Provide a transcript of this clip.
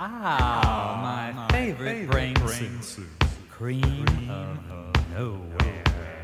Ah, ah, my, favorite, brain, soup. Cream, of nowhere.